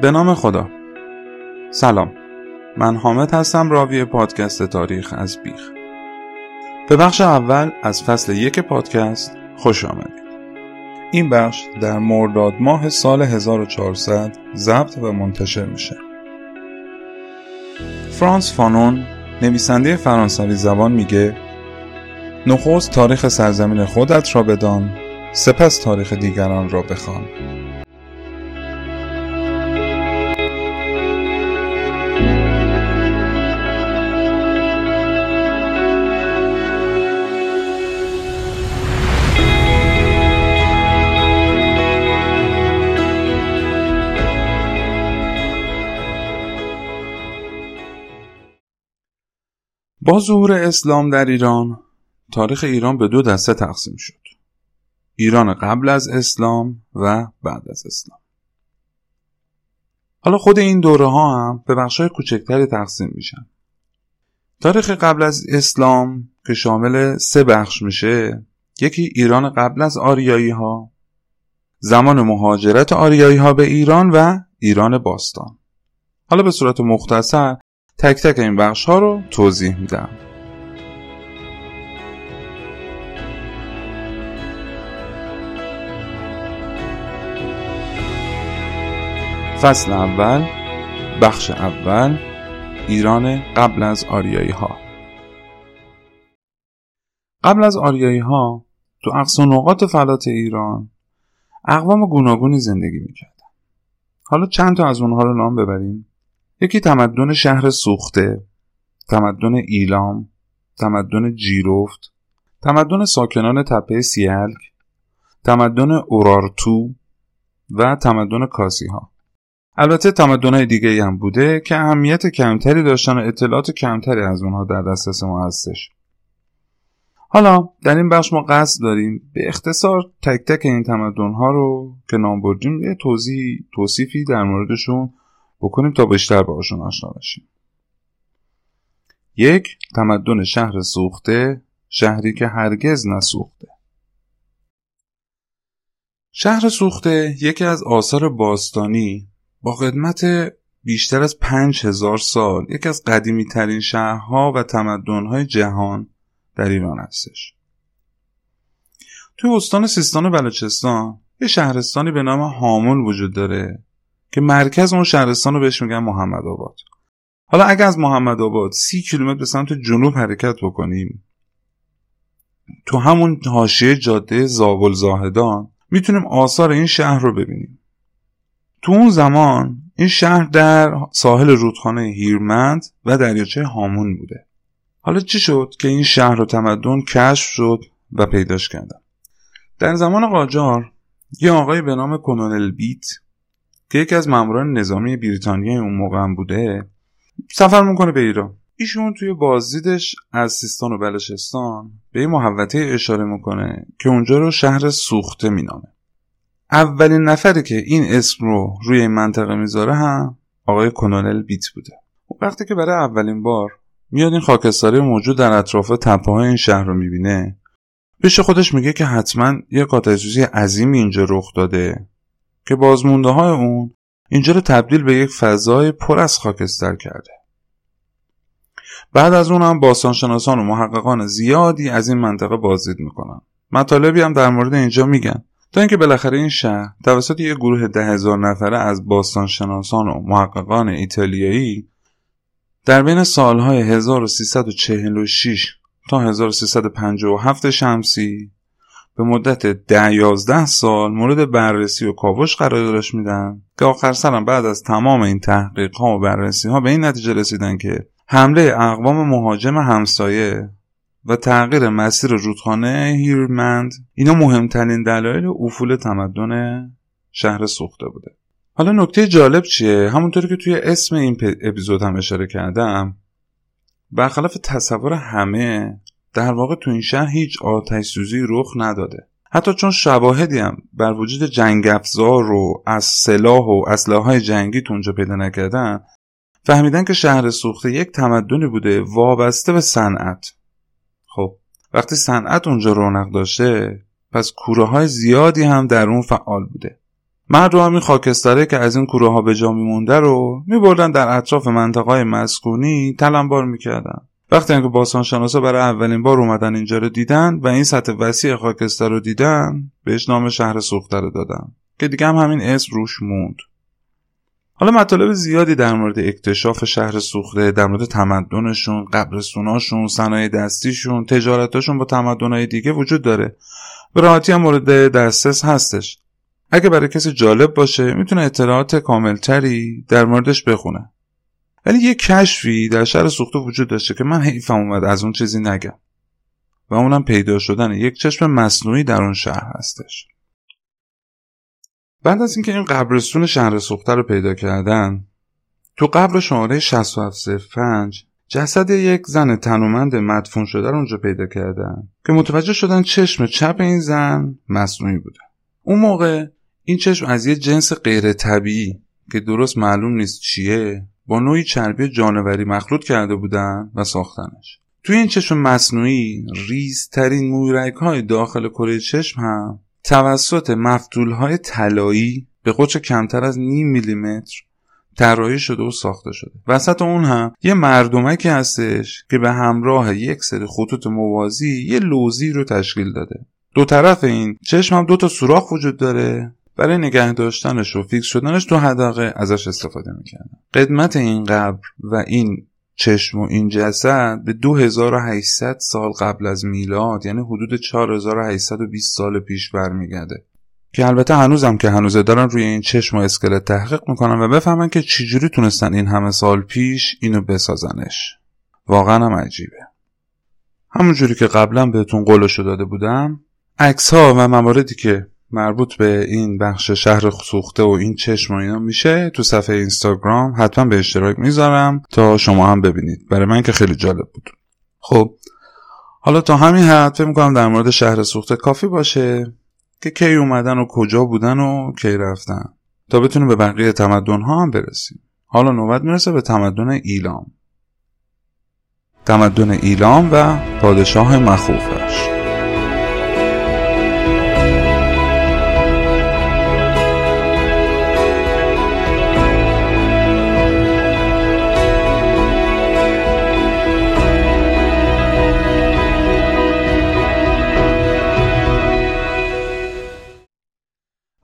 به نام خدا. سلام. من حامد هستم راوی پادکست تاریخ از بیخ. به بخش اول از فصل یک پادکست خوش آمدید. این بخش در مرداد ماه سال 1400 ضبط و منتشر میشه. فرانس فانون نویسنده فرانسوی زبان میگه نخست تاریخ سرزمین خودت را بدان سپس تاریخ دیگران را بخوان. با ظهور اسلام در ایران تاریخ ایران به دو دسته تقسیم شد. ایران قبل از اسلام و بعد از اسلام. حالا خود این دوره ها هم به بخش کوچکتری تقسیم میشن. تاریخ قبل از اسلام که شامل سه بخش میشه یکی ایران قبل از آریایی ها زمان مهاجرت آریایی ها به ایران و ایران باستان. حالا به صورت مختصر تک تک این بخش ها رو توضیح میدم. فصل اول بخش اول ایران قبل از آریایی ها قبل از آریایی ها تو اقصا نقاط فلات ایران اقوام گوناگونی زندگی می‌کردن. حالا چند تا از اونها رو نام ببریم؟ یکی تمدن شهر سوخته تمدن ایلام تمدن جیرفت تمدن ساکنان تپه سیلک تمدن اورارتو و تمدن کاسی ها البته تمدن دیگه هم بوده که اهمیت کمتری داشتن و اطلاعات کمتری از اونها در دسترس ما هستش. حالا در این بخش ما قصد داریم به اختصار تک تک این تمدن ها رو که نام بردیم یه توضیح توصیفی در موردشون بکنیم تا بیشتر باشون آشنا بشیم. یک تمدن شهر سوخته شهری که هرگز نسوخته. شهر سوخته یکی از آثار باستانی با قدمت بیشتر از پنج هزار سال یکی از قدیمی ترین شهرها و تمدنهای جهان در ایران هستش. توی استان سیستان و بلوچستان یه شهرستانی به نام هامون وجود داره که مرکز اون شهرستان رو بهش میگن محمد آباد. حالا اگر از محمد آباد سی کیلومتر به سمت جنوب حرکت بکنیم تو همون حاشیه جاده زابل زاهدان می‌تونیم آثار این شهر رو ببینیم. تو اون زمان این شهر در ساحل رودخانه هیرمند و دریاچه هامون بوده. حالا چی شد که این شهر و تمدن کشف شد و پیداش کردن؟ در زمان قاجار یه آقای به نام کنونل بیت که یکی از ماموران نظامی بریتانیا اون موقع هم بوده سفر می‌کنه به ایران. ایشون توی بازدیدش از سیستان و بلوچستان به یه محوطه اشاره می‌کنه که اونجا رو شهر سوخته مینامه. اولین نفری که این اسم رو روی این منطقه می‌ذاره هم آقای کنونل بیت بوده. وقتی که برای اولین بار میاد این خاکستری موجود در اطراف تپه های این شهر رو می‌بینه پیش خودش میگه که حتما یه قاطع عظیمی اینجا رخ داده که بازمونده های اون اینجا رو تبدیل به یک فضای پر از خاکستر کرده. بعد از اون هم باستانشناسان و محققان زیادی از این منطقه بازدید می‌کنن. مطالبی هم در مورد اینجا میگن. تا اینکه بالاخره این شهر توسط یک گروه ده هزار نفره از باستانشناسان و محققان ایتالیایی در بین سالهای 1346 تا 1357 شمسی به مدت ده یازده سال مورد بررسی و کاوش قرارش میدن که آخر سرم بعد از تمام این تحقیق ها و بررسی ها به این نتیجه رسیدن که حمله اقوام مهاجم همسایه و تغییر مسیر رودخانه هیرمند اینا مهمترین دلایل افول تمدن شهر سوخته بوده. حالا نکته جالب چیه؟ همونطوری که توی اسم این اپیزود هم افشاره کردم برخلاف تصور همه در واقع تو این شهر هیچ آتش سوزی رخ نداده. حتی چون شواهدی هم بر وجود جنگ افزار و از سلاح و اسلحه های جنگی تو اونجا پیدا نکردن فهمیدن که شهر سوخته یک تمدنی بوده وابسته به صنعت. خب وقتی صنعت اونجا رونق داشته پس کوره های زیادی هم در اون فعال بوده. مردم همین خاکستره که از این کوره ها به جا میمونده رو میبردن در اطراف منطقه مسکونی تلمبار می‌کردن. وقتی که باستانشناسا برای اولین بار اومدن اینجا رو دیدن و این سطح وسیع خاکستر رو دیدن بهش نام شهر سوخته رو دادن که دیگه هم همین اسم روش موند. حالا مطالب زیادی در مورد اکتشاف شهر سوخته در مورد تمدنشون قبرستوناشون صنایع دستیشون تجارتاشون با تمدنهای دیگه وجود داره. به راحتی هم مورد دسترس هستش. اگه برای کسی جالب باشه می‌تونه اطلاعات کاملتری در موردش بخونه. ولی یه کشفی در شهر سوخته وجود داشته که من حیفم اومد از اون چیزی نگم. و اونم پیدا شدن یک چشم مصنوعی در اون شهر هستش. بعد از اینکه این قبرستون شهر سوخته رو پیدا کردن تو قبر شماره 6705 جسد یک زن تنومند مدفون شده رو اونجا پیدا کردن که متوجه شدن چشم چپ این زن مصنوعی بوده. اون موقع این چشم از یه جنس غیر طبیعی که درست معلوم نیست چیه با نوعی چربی جانوری مخلوط کرده بودن و ساختنش. توی این چشم مصنوعی ریزترین مویرک های داخل کره چشم هم توسط مفتول های طلایی به قطر کمتر از نیم میلیمتر طراحی شده و ساخته شده. وسط اون هم یه مردمکی هستش که به همراه یک سری خطوط موازی یه لوزی رو تشکیل داده. دو طرف این چشم هم دو تا سوراخ وجود داره. برای نگه داشتنش و فیکس شدنش تو حدقه ازش استفاده می‌کردن قدمت این قبر و این چشم و این جسد به 2800 سال قبل از میلاد یعنی حدود 4820 سال پیش برمیگرده. که البته هنوزم که هنوزه دارن روی این چشم و اسکلت تحقیق می‌کنن و بفهمن که چجوری تونستن این همه سال پیش اینو بسازنش. واقعا هم عجیبه. همونجوری که قبلا بهتون قولشو داده بودم عکس ها و مواردی که مربوط به این بخش شهر سوخته و این چشم و اینا میشه تو صفحه اینستاگرام. حتما به اشتراک می‌ذارم تا شما هم ببینید. برای من که خیلی جالب بود. خب حالا تا همین حد فکر می‌کنم در مورد شهر سوخته کافی باشه که کی اومدن و کجا بودن و کی رفتن. تا بتونیم به بقیه تمدن ها هم برسیم. حالا نوبت می‌رسه به تمدن ایلام. تمدن ایلام و پادشاه مخوفش.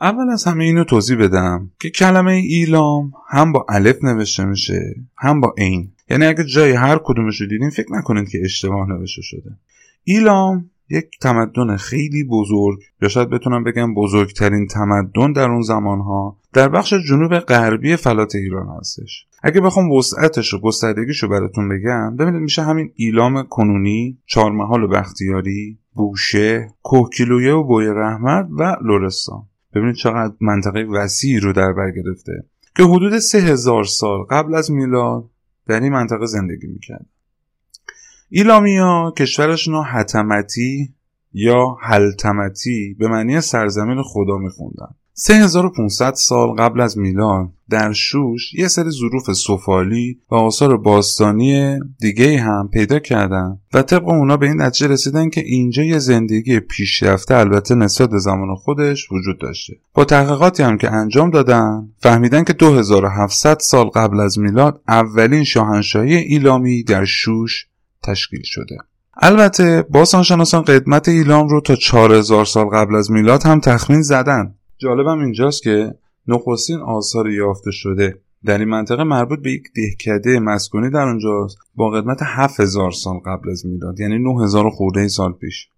اول از همه اینو توضیح بدم که کلمه ایلام هم با الف نوشته میشه هم با عین. یعنی اگه جای هر کدومش رو دیدین فکر نکنید که اشتباه نوشته شده. ایلام یک تمدن خیلی بزرگ یا شاید بتونم بگم بزرگترین تمدن در اون زمانها در بخش جنوب غربی فلات ایران هستش. اگه بخوام وسعتش و گستردگیش رو براتون بگم ببینید میشه همین ایلام کنونی چهارمحال و بختیاری بوشه کوهکیلویه و بوی رحمت و لورستان ببینید چقدر منطقه وسیعی رو در بر گرفته. که حدود سه هزار سال قبل از میلاد در این منطقه زندگی می‌کرد. ایلامیا کشورشون رو حتمتی یا حلتمتی به معنی سرزمین خدا میخوندن. 3500 سال قبل از میلاد در شوش یه سری ظروف سفالی و آثار باستانی دیگه هم پیدا کردن و طبق اونا به این نتیجه رسیدن که اینجا یه زندگی پیشرفته البته نسبت به زمان خودش وجود داشته. با تحقیقاتی هم که انجام دادن فهمیدن که 2700 سال قبل از میلاد اولین شاهنشاهی ایلامی در شوش تشکیل شده. البته باستانشناسان قدمت ایلام رو تا 4000 سال قبل از میلاد هم تخمین زدن. جالبم اینجاست که نخستین آثار یافته شده در این منطقه مربوط به یک دهکده مسکونی در اونجاست با قدمت 7000 سال قبل از میلاد یعنی 9000 خورده سال پیش.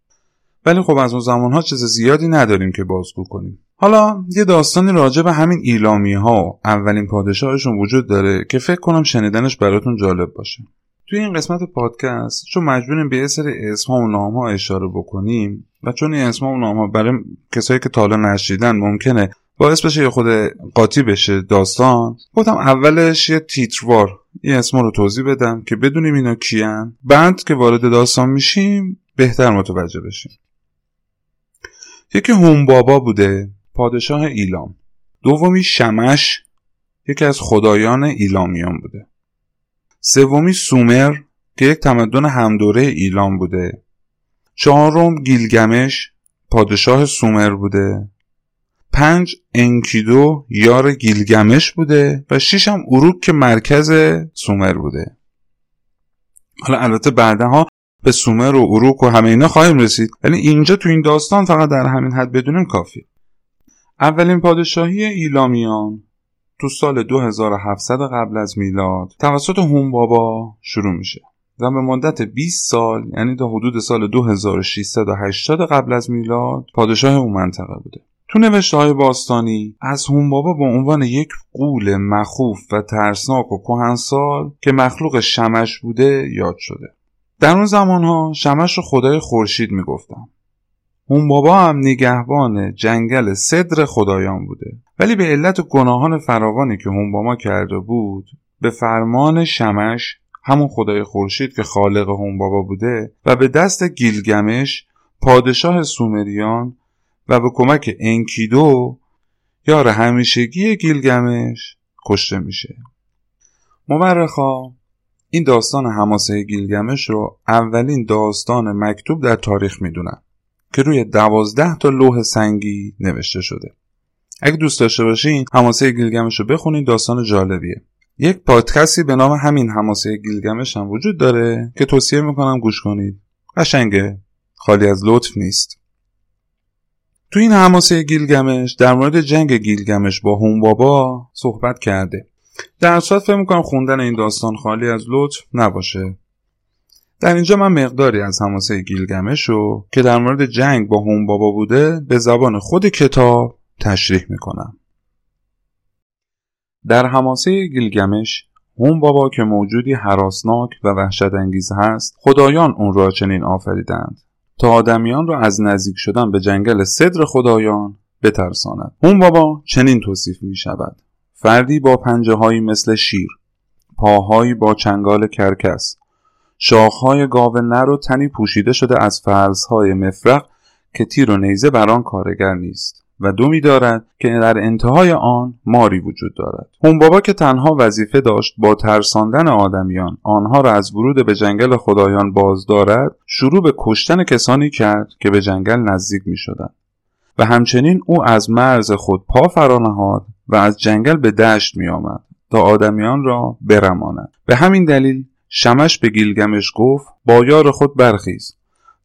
ولی خب از اون زمان ها چیز زیادی نداریم که بازگو کنیم. حالا یه داستانی راجع به همین ایلامی ها و اولین پادشاهشون وجود داره که فکر کنم شنیدنش براتون جالب باشه. توی این قسمت پادکست چون مجبوریم به یه سری اسم و نام ها اشاره بکنیم و چون این و نام ها برای کسایی که تالا نشیدن ممکنه باعث بشه یه خود قاطی بشه داستان گفتم اولش یه تیتروار این اسم رو توضیح بدم که بدونیم اینا کیان. بند که وارد داستان میشیم بهتر متوجه بشیم. یکی هوم بابا بوده پادشاه ایلام. دومی شمش یکی از خدایان ایلامیان بوده. سومی سومر که یک تمدن همدوره ایلام بوده. چهارم گیلگمش پادشاه سومر بوده. پنج انکیدو یار گیلگمش بوده و شیش هم اروک که مرکز سومر بوده. حالا البته بعدها به سومر و اروک و همه اینا خواهیم رسید ولی اینجا تو این داستان فقط در همین حد بدونیم کافی اولین پادشاهی ایلامیان تو سال 2700 قبل از میلاد توسط هون بابا شروع میشه. و به مدت 20 سال یعنی تا حدود سال 2680 قبل از میلاد پادشاه اون منطقه بوده. تو نوشته های باستانی از هون بابا به عنوان یک قول مخوف و ترسناک و کهنسال که مخلوق شمش بوده یاد شده. در اون زمان ها شمش رو خدای خورشید می‌گفتم اون بابا هم نگهبان جنگل صدر خدایان بوده. ولی به علت گناهان فراوانی که هون بابا کرده بود به فرمان شمش همون خدای خورشید که خالق هون بابا بوده و به دست گیلگمش پادشاه سومریان و به کمک انکیدو یار همیشگی گیلگمش کشته میشه. مورخا این داستان هماسه گیلگمش رو اولین داستان مکتوب در تاریخ می‌دونن که روی دوازده تا لوح سنگی نوشته شده. اگه دوست داشته باشین هماسه گیلگمش رو بخونین داستان جالبیه. یک پادکستی به نام همین هماسه گیلگمش هم وجود داره که توصیه می‌کنم گوش کنید. قشنگه. خالی از لطف نیست. تو این هماسه گیلگمش در مورد جنگ گیلگمش با هون بابا صحبت کرده. در صورت فکر می‌کنم خوندن این داستان خالی از لطف نباشه. در اینجا من مقداری از هماسه گیلگمش رو که در مورد جنگ با هون بابا بوده به زبان خود کتاب تشریح می‌کنم. در هماسه گیلگمش هون بابا که موجودی حراسناک و وحشت انگیز هست خدایان اون را چنین آفریدند. تا آدمیان را از نزدیک شدن به جنگل صدر خدایان بترساند. هون بابا چنین توصیف می شود فردی با پنجه هایی مثل شیر پاهایی با چنگال کرکس شاخهای گاو نر و تنی پوشیده شده از فرزهای مفرق که تیر و نیزه بر آن کارگر نیست. و دومی دارد که در انتهای آن ماری وجود دارد هون بابا که تنها وظیفه داشت با ترساندن آدمیان آنها را از ورود به جنگل خدایان باز دارد شروع به کشتن کسانی کرد که به جنگل نزدیک می شدن. و همچنین او از مرز خود پا فرانهاد و از جنگل به دشت می آمد تا آدمیان را برماند به همین دلیل شمش به گیلگمش گفت با یار خود برخیز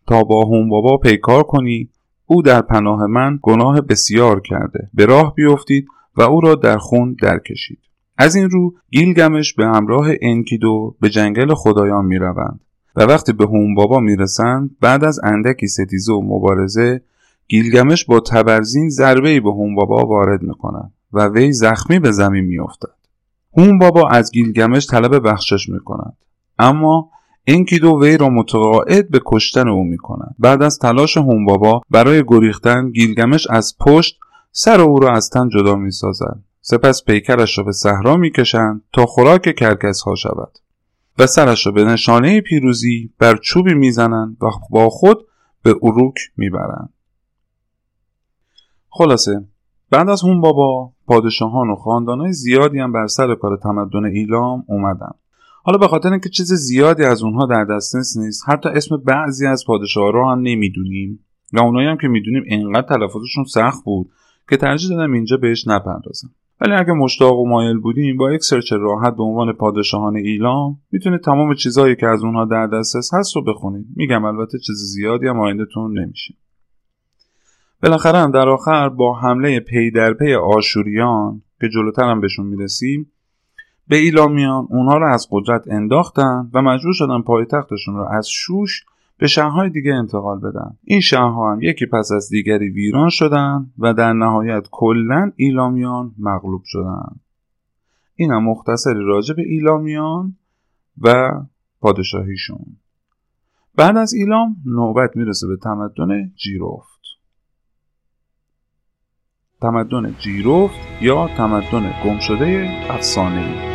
تا با هون بابا پیکار کنی او در پناه من گناه بسیار کرده. به راه بیفتید و او را در خون درکشید. از این رو گیلگمش به همراه انکیدو به جنگل خدایان می روند و وقتی به هون بابا می رسند بعد از اندکی ستیزه و مبارزه گیلگمش با تبرزین ضربه به هون بابا وارد می کند و وی زخمی به زمین می افتد. هون بابا از گیلگمش طلب بخشش می کند اما انکیدو وی را متقاعد به کشتن او می کند. بعد از تلاش هونبابا برای گریختن گیلگمش از پشت سر او را از تن جدا می سازد. سپس پیکرش را به صحرا می کشند تا خوراک کرکس ها شود و سرش را به نشانه پیروزی بر چوبی می‌زنند و با خود به اروک می‌برند خلاصه بعد از هون بابا پادشاهان و خاندانهای زیادی هم بر سر کار تمدن ایلام اومدن حالا به خاطر اینکه چیز زیادی از اونها در دسترس نیست حتی اسم بعضی از پادشاه را هم نمی‌دونیم. و اونایی هم که می‌دونیم انقدر تلفظشون سخت بود که ترجیح دادم اینجا بهش نپردازم. ولی اگه مشتاق و مایل بودیم با یک سرچ راحت به عنوان پادشاهان ایلام می‌تونید تمام چیزهایی که از اونها در دسترس هست رو بخونید. میگم البته چیز زیادی هم آیندهتون نمیشه. بالاخره هم در آخر با حمله پی در پی آشوریان که جلوتر هم بهشون می‌رسیم به ایلامیان اونها رو از قدرت انداختن و مجبور شدن پایتختشون رو از شوش به شهرهای دیگه انتقال بدن. این شهرها هم یکی پس از دیگری ویران شدن و در نهایت کلا ایلامیان مغلوب شدن. این هم مختصری راجع به ایلامیان و پادشاهیشون. بعد از ایلام نوبت می‌رسه به تمدن جیروفت تمدن جیروفت یا تمدن گمشده افسانه‌ای.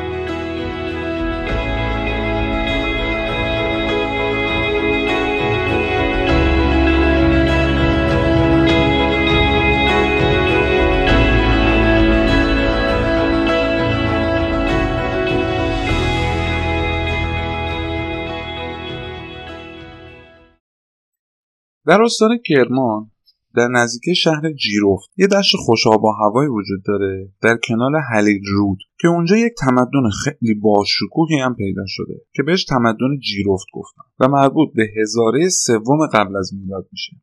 در استان کرمان در نزدیکی شهر جیروفت یه دشت خوشاب و هوایی وجود داره در کنار هلیل رود که اونجا یک تمدن خیلی باشکوهی هم پیدا شده که بهش تمدن جیروفت گفتن و مربوط به هزاره سوم قبل از میلاد میشه.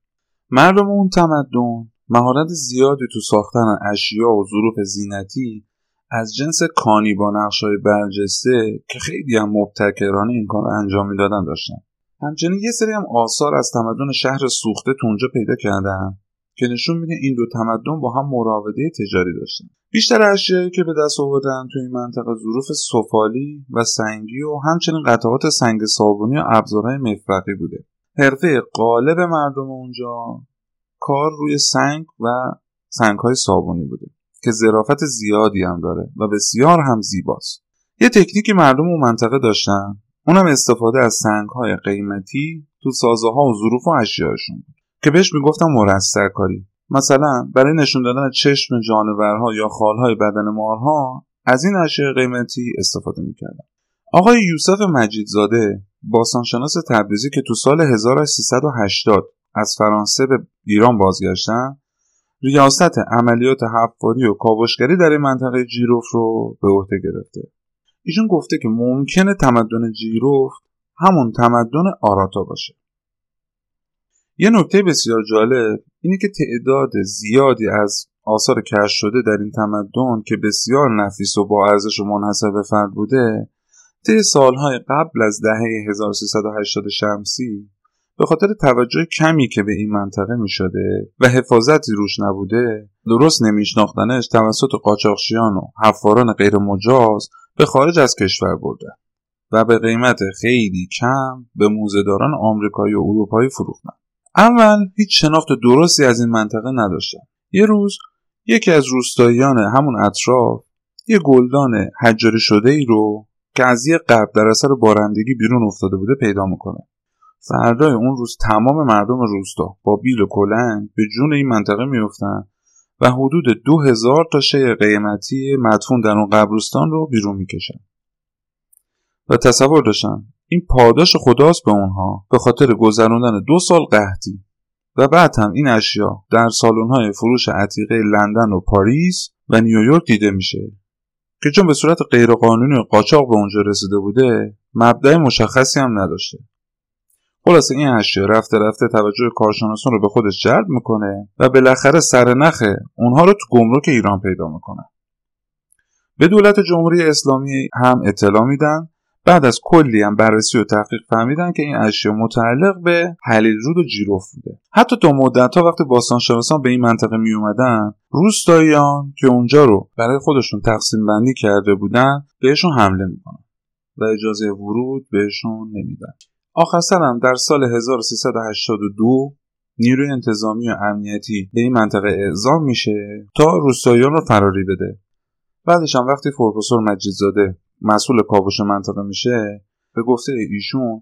مردم اون تمدن مهارت زیادی تو ساختن اشیا و ظروف زینتی از جنس کانی با نقشای برجسته که خیلی هم مبتکرانه این کار انجام می‌دادن داشتن. همچنین یه سری هم آثار از تمدن شهر سوخته تو اونجا پیدا کردن که نشون میده این دو تمدن با هم مراوده تجاری داشتن. بیشتر اشیایی که به دست آوردن تو این منطقه ظروف سفالی و سنگی و همچنین قطعات سنگ صابونی و ابزارهای مفرقی بوده. حرفه غالب مردم اونجا کار روی سنگ و سنگهای صابونی بوده که ظرافت زیادی هم داره و بسیار هم زیباست. یه تکنیکی مردم اون منطقه داشتن اونم استفاده از سنگهای قیمتی تو سازه ها و ظروف و اشیاشون که بهش می‌گفتم مرستر کاری مثلا برای نشون دادن چشم جانورها یا خالهای بدن مارها از این اشیاء قیمتی استفاده می‌کردن. آقای یوسف مجیدزاده باستانشناس تبریزی که تو سال 1380 از فرانسه به ایران بازگشتن ریاست عملیات حفاری و کاوشگری در این منطقه جیروف رو به عهده گرفته. ایشون گفته که ممکنه تمدن جیروف همون تمدن آراتا باشه. یه نکته بسیار جالب اینه که تعداد زیادی از آثار کشف شده در این تمدن که بسیار نفیس و با ارزش و منحصر به فرد بوده طی سالهای قبل از دهه 1380 شمسی به خاطر توجه کمی که به این منطقه می شده و حفاظتی روش نبوده درست نمیشناختنش توسط قاچاقچیان و حفاران غیر مجاز به خارج از کشور برده و به قیمت خیلی کم به موزهداران آمریکایی و اروپایی فروختن. اول هیچ شناخت درستی از این منطقه نداشتن. یه روز یکی از روستاییان همون اطراف یه گلدان حجاره شده ای رو که از یه قبل در اثر بارندگی بیرون افتاده بوده پیدا می‌کنه. فردای اون روز تمام مردم روستا با بیل و کلنگ به جون این منطقه میفتن و حدود دو هزار تا شی قیمتی مدفون در اون قبرستان رو بیرون می‌کشن. و تصور داشتن این پاداش خداست به اونها به خاطر گذراندن دو سال قحطی. و بعد هم این اشیا در سالن‌های فروش عتیقه لندن و پاریس و نیویورک دیده میشه. که چون به صورت غیرقانونی قاچاق به اونجا رسیده بوده مبدع مشخصی هم نداشته. خلاصه این اشیا رفته رفته توجه کارشناسان رو به خودش جلب می‌کنه و بالاخره سر نخه اونها رو تو گمرک ایران پیدا می‌کنه. به دولت جمهوری اسلامی هم اطلاع میدن. بعد از کلی هم بررسی و تحقیق فهمیدن که این اشیا متعلق به حلیل رود و جیروف بوده. حتی تا مدت ها وقتی باستانشناسان به این منطقه می اومدن روستاییان که اونجا رو برای خودشون تقسیم بندی کرده بودن بهشون حمله می‌کنن و اجازه ورود بهشون نمیدن. آخر سرم در سال 1382 نیروی انتظامی و امنیتی به این منطقه اعزام میشه تا روستاییان رو فراری بده. بعدش هم وقتی پروفسور مجیدزاده مسئول کاوش منطقه میشه به گفته ایشون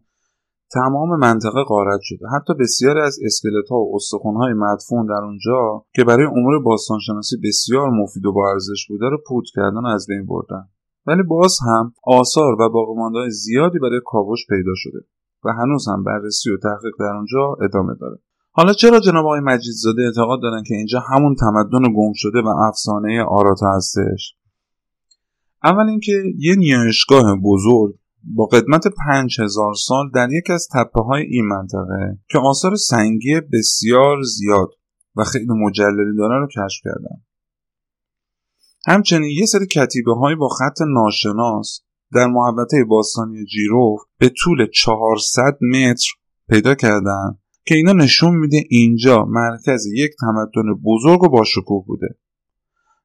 تمام منطقه غارت شده. حتی بسیاری از اسکلت ها و استخون های مدفون در اونجا که برای امور باستانشناسی بسیار مفید و با ارزش بوده رو پود کردن و از بین بردن. ولی باز هم آثار و باقیمانده زیادی برای کاوش پیدا شده. و هنوز هم بررسی و تحقیق در اونجا ادامه داره. حالا چرا جناب آقای مجیدزاده اعتقاد دارن که اینجا همون تمدن گم شده و افسانه آراتا هستش؟ اول اینکه یه نیایشگاه بزرگ با قدمت 5000 سال در یکی از تپه های این منطقه که آثار سنگی بسیار زیاد و خیلی مجللی دارن رو کشف کردن. همچنین یه سری کتیبه های با خط ناشناس در محبته باستانی جیروف به طول 400 متر پیدا کردن که اینا نشون میده اینجا مرکز یک تمدن بزرگ و باشکوه بوده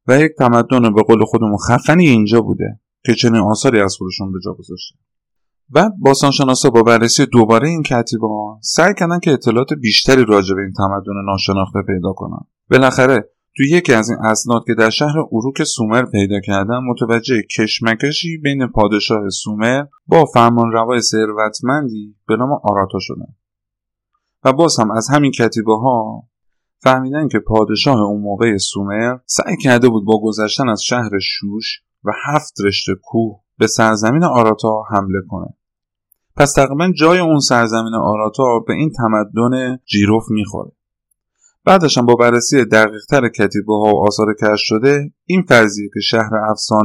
و یک تمدن به قول خودمون خفنی اینجا بوده که چنین آثاری از خودشون به جا گذاشته. بعد باستانشناسا با بررسی دوباره این کتیبه ها سعی کردن که اطلاعات بیشتری راجع به این تمدن ناشناخته پیدا کنن. بالاخره تو یکی از این اسناد که در شهر اروک سومر پیدا کردن متوجه کشمکشی بین پادشاه سومر با فرمانروای ثروتمندی به نام آراتا شدن. و باز هم از همین کتیبه ها فهمیدن که پادشاه اون موقع سومر سعی کرده بود با گذشتن از شهر شوش و هفت رشته کوه به سرزمین آراتا حمله کنه. پس تقریبا جای اون سرزمین آراتا به این تمدن جیروف می‌خوره. بعدش هم با بررسی دقیقتر کتیبه ها و آثار کشف شده این فرضیه که شهر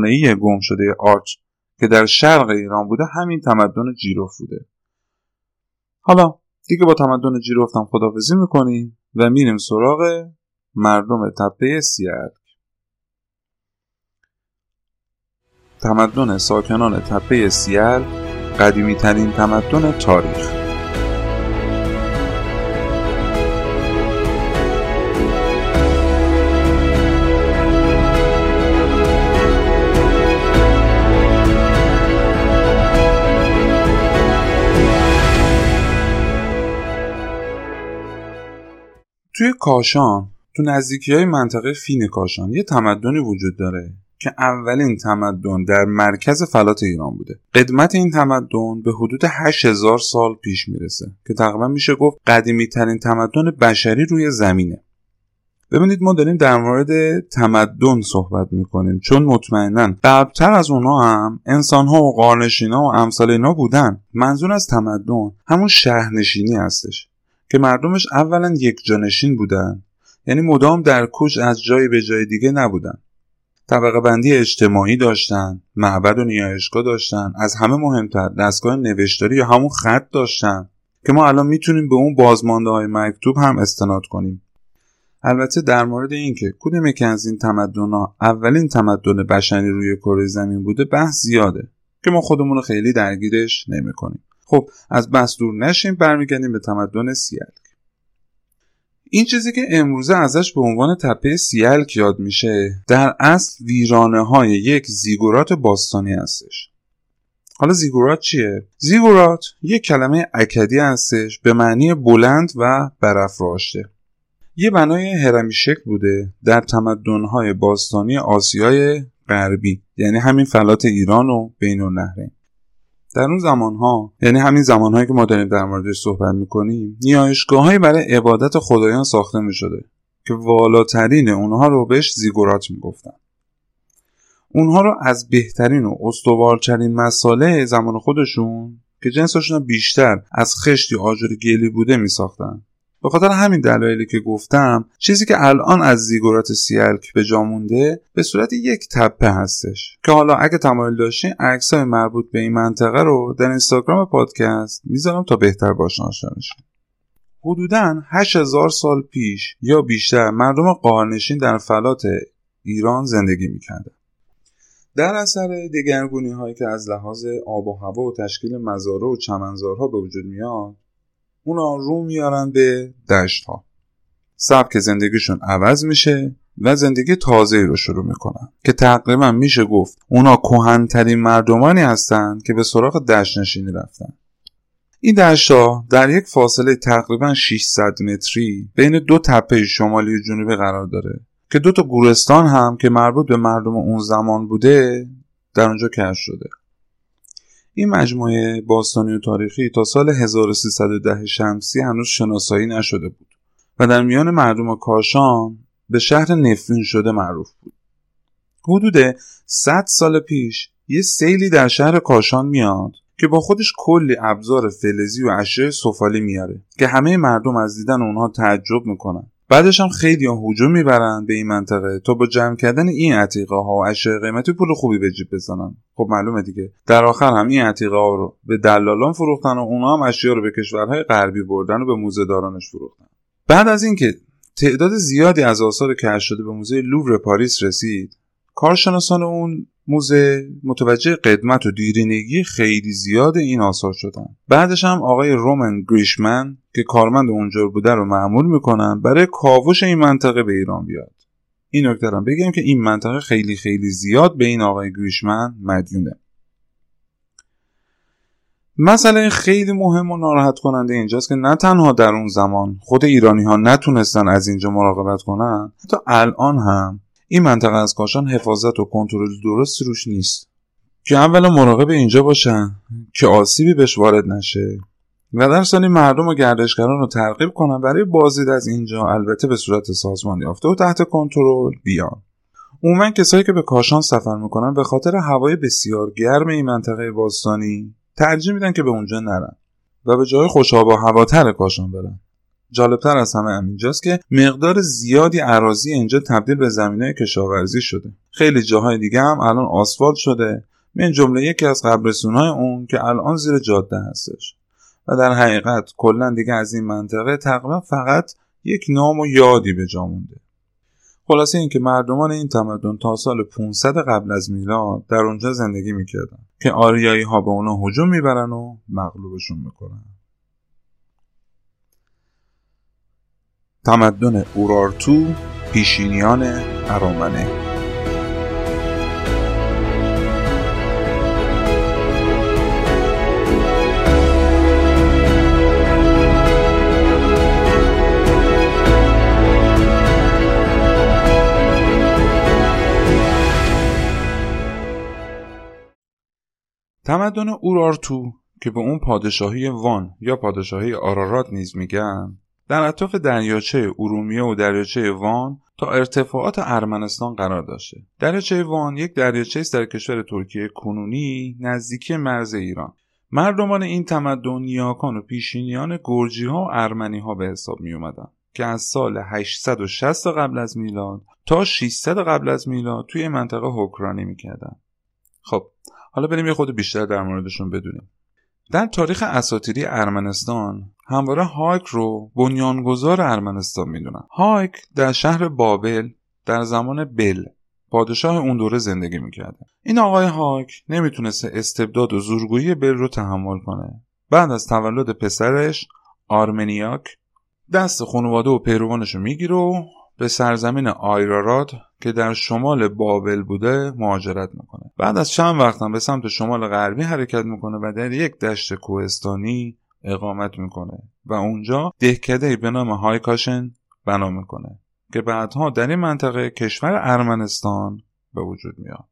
ای گم شده آرچ که در شرق ایران بوده همین تمدن جیروف بوده. حالا دیگه با تمدن جیروف هم خدافزی می‌کنیم و میریم سراغ مردم تپه سیرک. تمدن ساکنان تپه سیل قدیمی ترین تمدن تاریخ. توی کاشان تو نزدیکی های منطقه فین کاشان یه تمدنی وجود داره که اولین تمدن در مرکز فلات ایران بوده. قدمت این تمدن به حدود 8000 سال پیش می‌رسه که تقریبا میشه گفت قدیمی ترین تمدن بشری روی زمینه. ببینید ما داریم در مورد تمدن صحبت می‌کنیم چون مطمئنا قبلتر از اونها هم انسان ها و قارنشین ها و امثال اینا بودن. منظور از تمدن همون شهرنشینی هستش. که مردمش اولا یک جانشین بودن. یعنی مدام در کوچ از جای به جای دیگه نبودن. طبقه بندی اجتماعی داشتن معبد و نیایشگاه داشتن از همه مهمتر دستگاه نوشتاری یا همون خط داشتن که ما الان می‌تونیم به اون بازمانده های مکتوب هم استناد کنیم. البته در مورد اینکه کدوم یکی از این تمدن ها اولین تمدن بشری روی کره زمین بوده بحث زیاده که ما خودمون رو خیلی درگیرش نمی‌کنیم. خب از بس دور نشیم برمیگردیم به تمدن سیلک. این چیزی که امروزه ازش به عنوان تپه سیلک یاد میشه در اصل ویرانه های یک زیگورات باستانی هستش. حالا زیگورات چیه؟ زیگورات یک کلمه اکدی هستش به معنی بلند و برافراشته. یه بنای هرمی شکل بوده در تمدنهای باستانی آسیای غربی یعنی همین فلات ایران و بین النهرین. در اون زمان ها یعنی همین زمان هایی که ما داریم در موردش صحبت می‌کنیم نیایشگاه برای عبادت خدایان ساخته می شده که والاترین اونها رو بهش زیگورات می‌گفتن اونها رو از بهترین و استوارترین مساله زمان خودشون که جنسشون بیشتر از خشتی آجر گلی بوده می ساختن. به خاطر همین دلایلی که گفتم چیزی که الان از زیگورات سیلک به جا مونده به صورت یک تپه هستش. که حالا اگه تمایل داشتین عکسای مربوط به این منطقه رو در اینستاگرام پادکست می‌ذارم تا بهتر باشن آشنا حدودا 8000 سال پیش یا بیشتر مردم قارنشین در فلات ایران زندگی می‌کردن. در اثر دگرگونی هایی که از لحاظ آب و هوا و تشکیل مزارع و چمنزارها به وجود میاد اونا رو میارن به دشت ها سبک زندگیشون عوض میشه و زندگی تازه رو شروع می‌کنن که تقریبا میشه گفت اونا کهنترین مردمانی هستند که به سراغ دشت نشینی رفتن. این ها در یک فاصله تقریبا 600 متری بین دو تپه شمالی و جنوبی قرار داره که دو تا گورستان هم که مربوط به مردم اون زمان بوده در اونجا کشف شده. این مجموعه باستانی و تاریخی تا سال 1310 شمسی هنوز شناسایی نشده بود و در میان مردم کاشان به شهر نفرین شده معروف بود. حدود 100 سال پیش یه سیلی در شهر کاشان میاد که با خودش کلی ابزار فلزی و اشیاء سفالی میاره که همه مردم از دیدن اونها تعجب می‌کنن بعدش هم خیلی ها هجوم می‌برن به این منطقه. تا با جمع کردن این عتیقه ها و اشیاء قیمتی پول خوبی به جیب بزنن. خب معلومه دیگه. در آخر هم این عتیقه ها رو به دلالان فروختن و اونا هم اشیاء رو به کشورهای غربی بردن و به موزه دارانش فروختن. بعد از اینکه تعداد زیادی از آثار کشف شده به موزه لوور پاریس رسید کارشناسان اون موزه متوجه قدمت و دیرینگی خیلی زیاد این آثار شدن. بعدش هم آقای رومن گریشمن که کارمند اونجا بوده رو معمول می‌کنن برای کاوش این منطقه به ایران بیاد. این نکته بگم که این منطقه خیلی خیلی زیاد به این آقای گریشمن مدیونه. مسئله خیلی مهم و ناراحت کننده اینجاست که نه تنها در اون زمان خود ایرانی ها نتونستن از اینجا مراقبت کنن تا الان هم این منطقه از کاشان حفاظت و کنترل درست روش نیست. که اولا مراقب اینجا باشن که آسیبی بهش وارد نشه و در ثانی مردم و گردشگران رو ترغیب کنن برای بازدید از اینجا البته به صورت سازمان یافته و تحت کنترل بیان. عموما کسایی که به کاشان سفر می‌کنن به خاطر هوای بسیار گرم این منطقه باستانی ترجیح میدن که به اونجا نرن و به جای خوشاب و هواتر کاشان برن. جالبتر از همه اینجاست که مقدار زیادی عراضی اینجا تبدیل به زمینه کشاورزی شده. خیلی جاهای دیگه هم الان آسفالت شده. من جمله یکی از قبرستونهای اون که الان زیر جاده هستش. و در حقیقت کلا دیگه از این منطقه تقریبا فقط یک نام و یادی به جا مونده. خلاصه اینکه مردمان این تمدن تا سال 500 قبل از میلاد در اونجا زندگی می‌کردن که آریایی ها به اونا هجوم می‌برن و مغلوبشون می‌کنن. تمدن اورارتو پیشینیان ارامنه. تمدن اورارتو که به اون پادشاهی وان یا پادشاهی آرارات نیز میگن در اطراف دریاچه ارومیه و دریاچه وان تا ارتفاعات ارمنستان قرار داشته. دریاچه وان یک دریاچه است در کشور ترکیه کنونی نزدیکی مرز ایران. مردمان این تمدن نیاکان و پیشینیان گرجی ها و ارمنی ها به حساب می اومدن که از سال 860 قبل از میلاد تا 600 قبل از میلاد توی منطقه حکرانی می‌کردن. خب حالا بریم یه خود بیشتر در موردشون بدونیم. در تاریخ اساطیری ارمنستان همواره هایک رو بنیانگذار ارمنستان می‌دونن. هایک در شهر بابل در زمان بل پادشاه اون دوره زندگی می‌کرده. این آقای هایک نمی‌تونسته استبداد و زورگویی بل رو تحمل کنه. بعد از تولد پسرش آرمنیاک دست خانواده و پیروانش رو می‌گیره و به سرزمین آیرارات که در شمال بابل بوده مهاجرت می‌کنه. بعد از چند وقت به سمت شمال غربی حرکت می‌کنه و در یک دشت کوهستانی اقامت می‌کنه و اونجا دهکده به نام هایکاشن بنا می‌کنه که بعدها در این منطقه کشور ارمنستان به وجود میاد.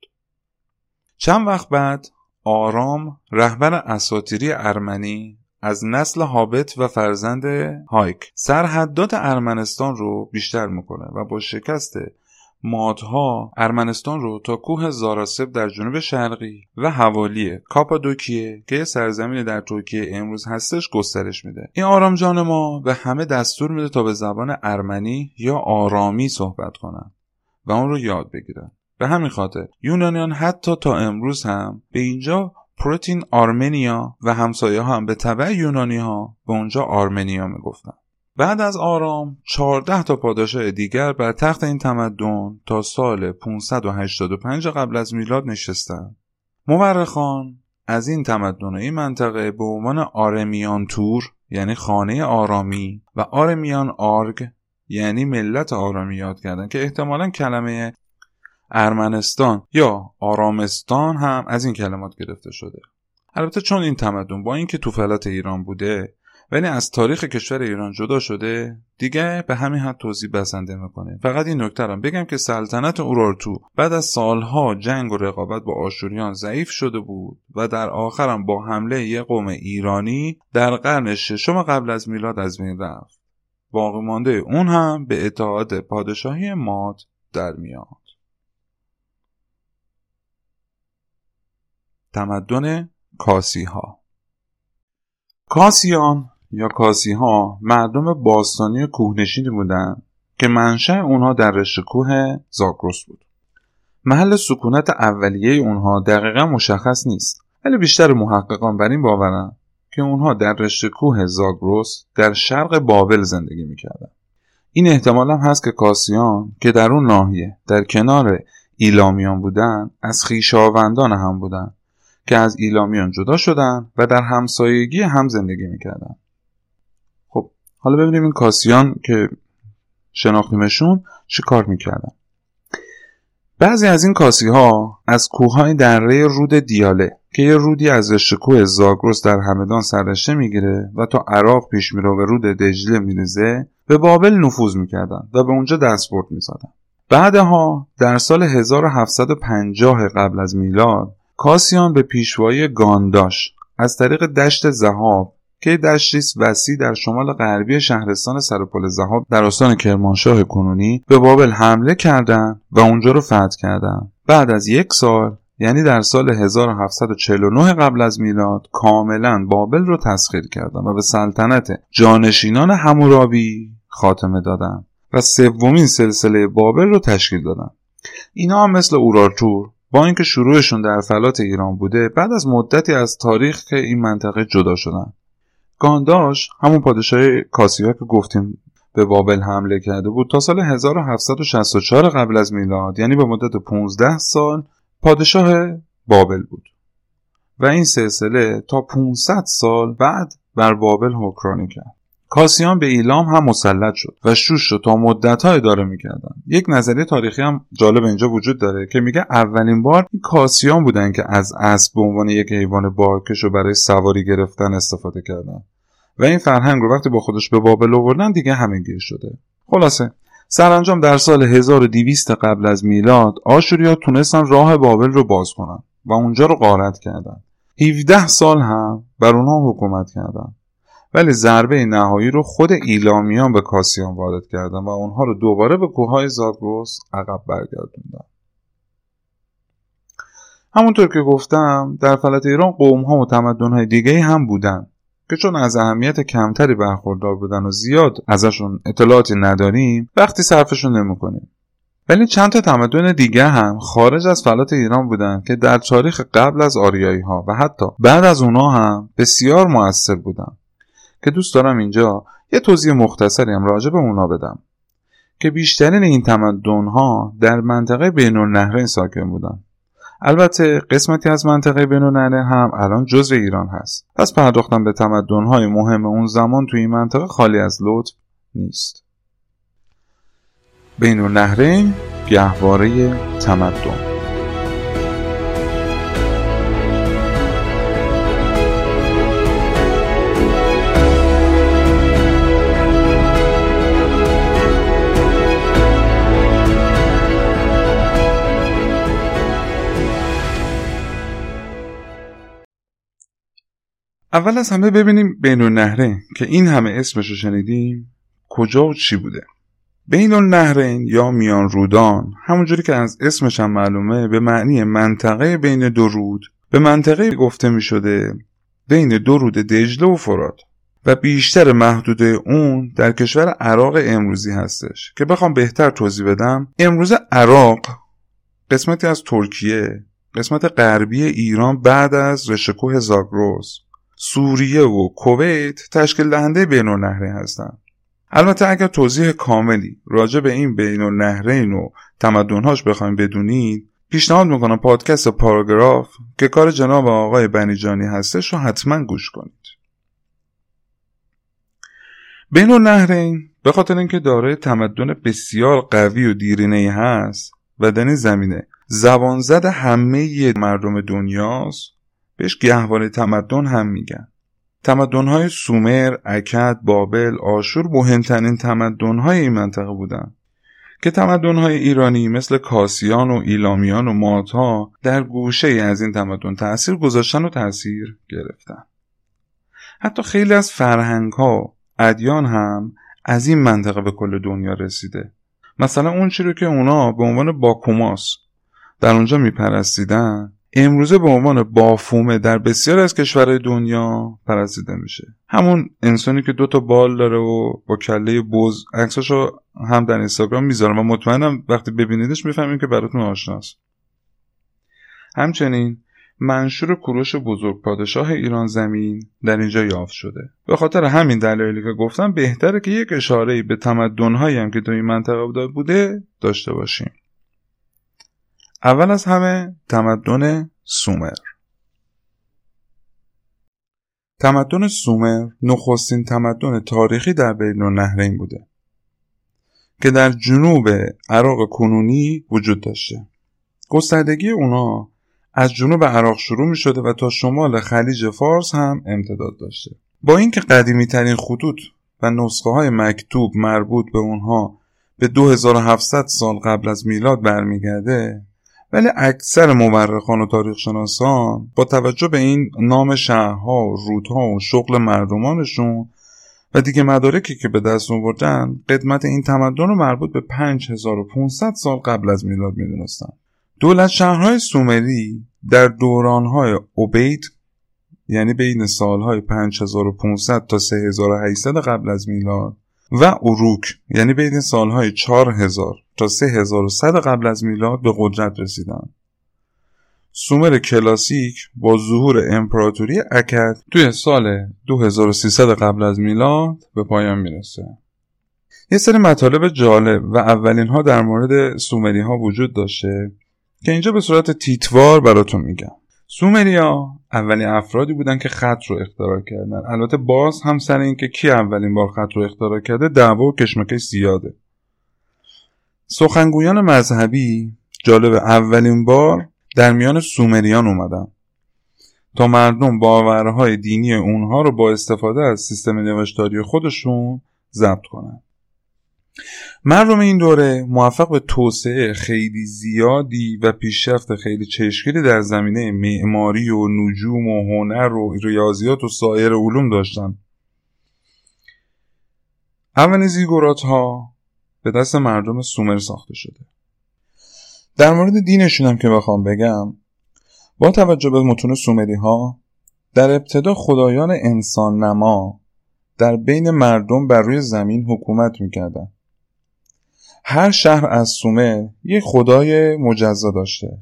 چند وقت بعد آرام رهبر اساطیری ارمنی از نسل هابت و فرزند هایک. سرحدات ارمنستان رو بیشتر می‌کنه و با شکست مادها ارمنستان رو تا کوه زاراسب در جنوب شرقی و حوالی کاپادوکیه که سرزمین در ترکیه امروز هستش گسترش میده. این آرام جان ما به همه دستور میده تا به زبان ارمنی یا آرامی صحبت کنن و اون رو یاد بگیرن. به همین خاطر یونانیان حتی تا امروز هم به اینجا پروتین آرمنیا و همسایه هم به طبع یونانی ها به اونجا آرمنیا می‌گفتن بعد از آرام 14 تا پادشاه دیگر بر تخت این تمدن تا سال 585 قبل از میلاد نشستند. مورخان از این تمدن این منطقه به عنوان آرمیان تور یعنی خانه آرامی و آرمیان آرگ یعنی ملت آرامی یاد کردن که احتمالا کلمه ارمنستان. یا آرامستان هم از این کلمات گرفته شده. البته چون این تمدن با اینکه تو فلات ایران بوده ولی از تاریخ کشور ایران جدا شده دیگه به همین حد توضیح بسنده می‌کنه. فقط این نکته بگم که سلطنت اورارتو بعد از سالها جنگ و رقابت با آشوریان ضعیف شده بود و در آخرم با حمله یک قوم ایرانی در قرن ششم قبل از میلاد از بین رفت. باقی مانده اون هم به اتحاد پادشاهی ماد در میاد تمدن کاسی ها کاسیان یا کاسی ها مردم باستانی کوهنشینی بودند که منشأ اونها در رشته کوه زاگرس بود. محل سکونت اولیه اونها دقیقا مشخص نیست ولی بیشتر محققان بر این باورن که اونها در رشته کوه زاگرس در شرق بابل زندگی می‌کردن این احتمال هم هست که کاسیان که در اون ناحیه در کنار ایلامیان بودن از خیشاوندان هم بودن. که از ایلامیان جدا شدن و در همسایگی هم زندگی می‌کردن. خب حالا ببینیم این کاسیان که شناختیمشون چی کار می‌کردن. بعضی از این کاسی ها از کوههای دره رود دیاله که یه رودی از رشته کوه زاگرس در همدان سررشته می‌گیره و تا عراق پیش میره و رود دجله میریزه به بابل نفوذ می‌کردن و به اونجا دستبرد می‌زدن. بعدها در سال 1750 قبل از میلاد کاسیان به پیشوایی گانداش از طریق دشت زهاب که دشتیست وسیع در شمال غربی شهرستان سرپل زهاب در استان کرمانشاه کنونی به بابل حمله کردند و اونجا رو فتح کردند. بعد از یک سال یعنی در سال 1749 قبل از میلاد کاملا بابل رو تسخیر کردن و به سلطنت جانشینان همورابی خاتمه دادن و سومین سلسله بابل رو تشکیل دادن اینا هم مثل اورارتور با اینکه شروعشون در فلات ایران بوده بعد از مدتی از تاریخ که این منطقه جدا شدن. گانداش همون پادشاه کاسیا که گفتیم به بابل حمله کرده بود تا سال 1764 قبل از میلاد یعنی به مدت 15 سال پادشاه بابل بود. و این سلسله تا 500 سال بعد بر بابل حکرانی کرد. کاسیان به ایلام هم مسلط شد و شوش رو تا مدت های اداره می‌کردن. یک نظریه تاریخی هم جالب اینجا وجود داره که میگه اولین بار کاسیان بودن که از اسب به عنوان یک حیوان بارکش رو برای سواری گرفتن استفاده کردن. و این فرهنگ رو وقتی با خودش به بابل آوردن دیگه همه شده. خلاصه سرانجام در سال 1200 قبل از میلاد آشوریا تونستن راه بابل رو باز کنن و اونجا رو غارت کردن. 17 سال هم بر اونها حکومت کردن. ولی ضربه نهایی رو خود ایلامیان به کاسیان وارد کردن و اونها رو دوباره به کوههای زاگروس عقب برگردوندن. همونطور که گفتم در فلات ایران قوم ها و تمدن های دیگه هم بودن که چون از اهمیت کمتری برخوردار بودن و زیاد ازشون اطلاعاتی نداریم وقتی صرفشون نمی‌کنیم. ولی چند تا تمدن دیگه هم خارج از فلات ایران بودن که در تاریخ قبل از آریایی ها و حتی بعد از اونا هم بسیار موثر بودن. که دوست دارم اینجا یه توضیح مختصری هم راجع به اونا بدم. که بیشترین این تمدن ها در منطقه بین النهرین ساکن بودن. البته قسمتی از منطقه بین هم الان جزء ایران هست. پس پرداختن به تمدن های مهم اون زمان توی این منطقه خالی از لطف نیست. بین النهرین گهواره تمدن. اول از همه ببینیم بین النهرین که این همه اسمش رو شنیدیم کجا و چی بوده. بین النهرین یا میان رودان همونجوری که از اسمش هم معلومه به معنی منطقه بین دو رود به منطقه گفته می شده بین دو رود دجله و فرات. و بیشتر محدوده اون در کشور عراق امروزی هستش. که بخوام بهتر توضیح بدم امروز عراق قسمتی از ترکیه قسمت غربی ایران بعد از رشکوه زاگروس سوریه و کویت تشکیل دهنده بین النهرین هستند. البته اگر توضیح کاملی راجع به این بین النهرین و تمدنهاش بخوایم بدونید پیشنهاد می‌کنم پادکست پاراگراف که کار جناب آقای بنیجانی هستش رو حتما گوش کنید بین النهرین به خاطر اینکه دارای تمدن بسیار قوی و دیرینه هست و در این زمینه زبانزد همه مردم دنیاست بهش گهواره تمدن هم میگن. تمدنهای سومر، اکد، بابل، آشور مهمترین تمدنهای این منطقه بودن که تمدنهای ایرانی مثل کاسیان و ایلامیان و ماتها در گوشه از این تمدن تأثیر گذاشتن و تأثیر گرفتن. حتی خیلی از فرهنگ ها ادیان هم از این منطقه به کل دنیا رسیده. مثلا اون چی رو که اونا به عنوان باکوماس در اونجا میپرستیدن امروزه به عنوان بافومه در بسیار از کشورهای دنیا پرستیده میشه. همون انسانی که دو تا بال داره و با کله بز عکساشو هم در اینستاگرام می‌ذارم و مطمئنم وقتی ببینیدش می‌فهمیم که براتون آشناست. همچنین منشور کوروش بزرگ پادشاه ایران زمین در اینجا یافت شده. به خاطر همین دلایلی که گفتم بهتره که یک اشاره به تمدنهایی هم که تو این منطقه بوده داشته باشیم. اول از همه تمدن سومر. تمدن سومر نخستین تمدن تاریخی در بین النهرین بوده که در جنوب عراق کنونی وجود داشته. گستردگی اونا از جنوب عراق شروع می شده و تا شمال خلیج فارس هم امتداد داشته. با اینکه قدیمی ترین خطوط و نسخه های مکتوب مربوط به اونها به 2700 سال قبل از میلاد برمیگرده ولی اکثر مورخان و تاریخ شناسان با توجه به این نام شهرها و رودها و شغل مردمانشون و دیگه مدارکی که به دست آوردن قدمت این تمدن رو مربوط به 5500 سال قبل از میلاد می‌دونستن. دولت شهرهای سومری در دورانهای اوبید یعنی بین سالهای 5500 تا 3800 قبل از میلاد و اروک یعنی بین سالهای 4000 تا 3100 قبل از میلاد به قدرت رسیدند. سومر کلاسیک با ظهور امپراتوری اکد توی سال 2300 قبل از میلاد به پایان می‌رسه. یه سری مطالب جالب و اولین ها در مورد سومری ها وجود داشته که اینجا به صورت تیتوار براتون میگم. سومریا اولین افرادی بودن که خط رو اختراع کردن. البته باز هم سر اینکه کی اولین بار خط رو اختراع کرده دعوا و کشمکش زیاده. سخنگویان مذهبی جالب اولین بار در میان سومریان اومدن. تا مردم باورهای دینی اونها رو با استفاده از سیستم نوشتاری خودشون ضبط کنن. مردم این دوره موفق به توسعه خیلی زیادی و پیشرفت خیلی چشمگیری در زمینه معماری و نجوم و هنر و ریاضیات و سایر علوم داشتن اولین زیگورات ها به دست مردم سومر ساخته شده. در مورد دینشون هم که بخوام بگم با توجه به متون سومری ها در ابتدا خدایان انسان نما در بین مردم بر روی زمین حکومت می‌کردن. هر شهر از سومر یک خدای مجزا داشته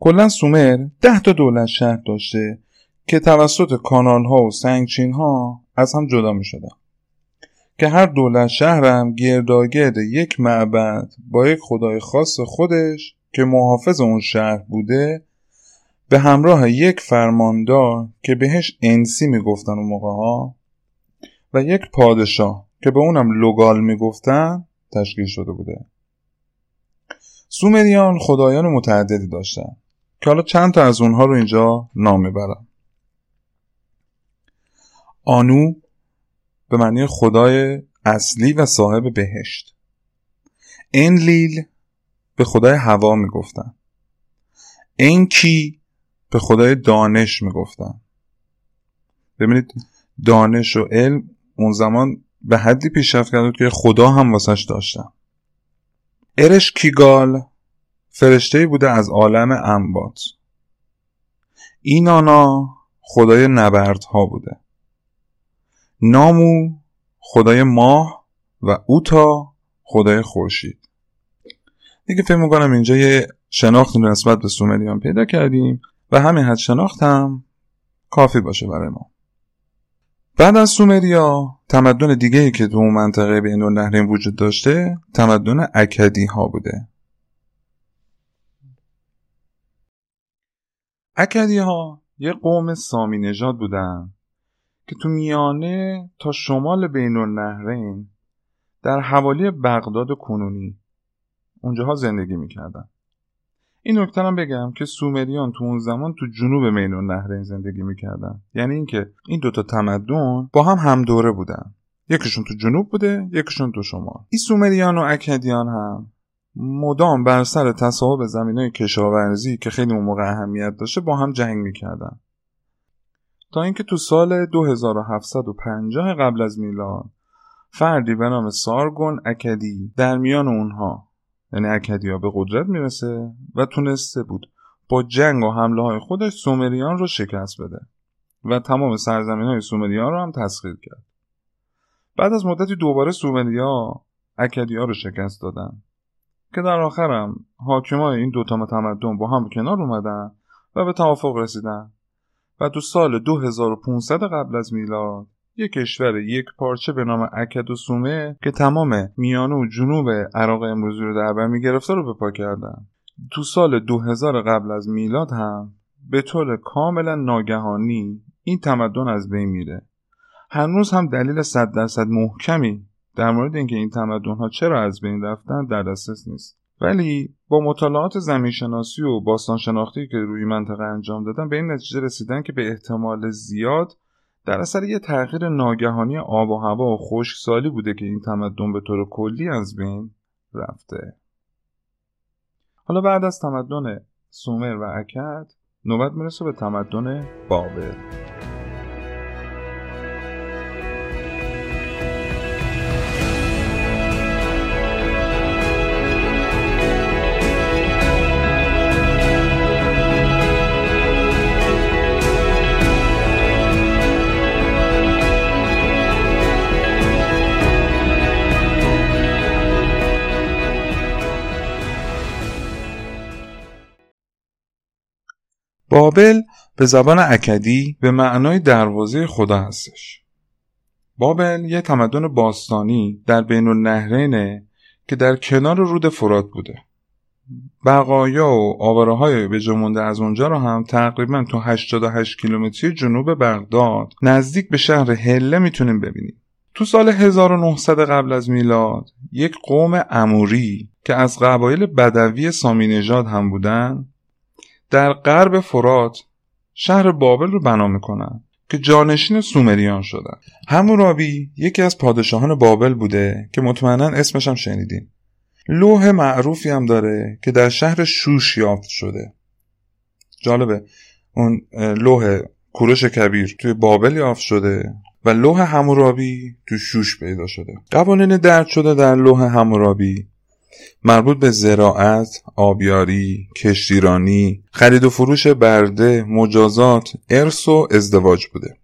کلا سومر ده تا دولت شهر داشته که توسط کانال ها و سنگچین ها از هم جدا می شدن. که هر دولت شهرم گرداگرد یک معبد با یک خدای خاص خودش که محافظ اون شهر بوده به همراه یک فرماندار که بهش انسی می‌گفتن اون موقع ها و یک پادشاه که به اونم لوگال می‌گفتن تشکیل شده بوده. سومریان خدایان متعددی داشتن که حالا چند تا از اونها رو اینجا نام می‌برم. آنو به معنی خدای اصلی و صاحب بهشت. انلیل به خدای هوا می‌گفتن. انکی به خدای دانش می‌گفتن. ببینید دانش و علم اون زمان به حدی پیشرفت کرده که خدا هم واسش داشتن ارش کیگال فرشته بوده از عالم انبات اینانا خدای نبردها بوده. نامو خدای ماه و اوتا خدای خورشید. دیگه فکر می‌کنم اینجا یه شناختی نسبت به سومریان پیدا کردیم و همین حد شناخت هم کافی باشه برای ما. بعد از سومریا تمدن دیگه که تو اون منطقه بین النهرین وجود داشته تمدن اکدی ها بوده. اکدی ها یه قوم سامی نژاد بودن که تو میانه تا شمال بین النهرین در حوالی بغداد کنونی اونجاها زندگی می‌کردن. این نکته بگم که سومریان تو اون زمان تو جنوب مین النهرین زندگی می‌کردن. یعنی اینکه این دوتا تمدن با هم هم دوره بودن. یکیشون تو جنوب بوده یکیشون تو شمال. این سومریان و اکدیان هم مدام بر سر تصاحب زمین های کشاورزی که خیلی اون موقع اهمیت داشته با هم جنگ می‌کردن. تا اینکه تو سال 2750 قبل از میلاد فردی به نام سارگون اکدی در میان اونها یعنی اکدیا به قدرت می‌رسه و تونسته بود با جنگ و حمله های خودش سومریان رو شکست بده و تمام سرزمین های سومریان رو هم تسخیر کرد. بعد از مدتی دوباره سومریا اکدیا رو شکست دادن که در آخرم حاکمای این دوتا تمدن با هم کنار اومدن و به توافق رسیدن و تو سال 2500 قبل از میلاد یک کشور یک پارچه به نام اکد و سومه که تمام میانه و جنوب عراق امروزی رو در می‌گرفته رو به پا کردن. تو سال 2000 قبل از میلاد هم به طور کاملا ناگهانی این تمدن از بین میره. هنوز هم دلیل صد درصد محکمی در مورد اینکه این تمدن ها چرا از بین رفتن در دسترس نیست. ولی با مطالعات زمین شناسی و باستان شناختی که روی منطقه انجام دادن به این نتیجه رسیدن که به احتمال زیاد در اثر یه تغییر ناگهانی آب و هوا و خشکسالی بوده که این تمدن به طور کلی از بین رفته. حالا بعد از تمدن سومر و اکد نوبت می‌رسه به تمدن بابل. بابل به زبان اکدی به معنای دروازه خدا هستش. بابل یه تمدن باستانی در بین النهرینه که در کنار رود فرات بوده. بقایا و آواره های به مونده از اونجا رو هم تقریبا تو 88 کیلومتری جنوب بغداد نزدیک به شهر هله می‌تونیم ببینیم. تو سال 1900 قبل از میلاد یک قوم اموری که از قبایل بدوی سامی نژاد هم بودن در غرب فرات شهر بابل رو بنا می‌کنن که جانشین سومریان شدن. همورابی یکی از پادشاهان بابل بوده که مطمئنا اسمش هم شنیدین. لوح معروفی هم داره که در شهر شوش یافت شده. جالبه اون لوح کوروش کبیر توی بابل یافت شده و لوح همورابی تو شوش پیدا شده. قوانین درد شده در لوح همورابی مربوط به زراعت، آبیاری، کشتیرانی، خرید و فروش برده، مجازات، ارث و ازدواج بوده.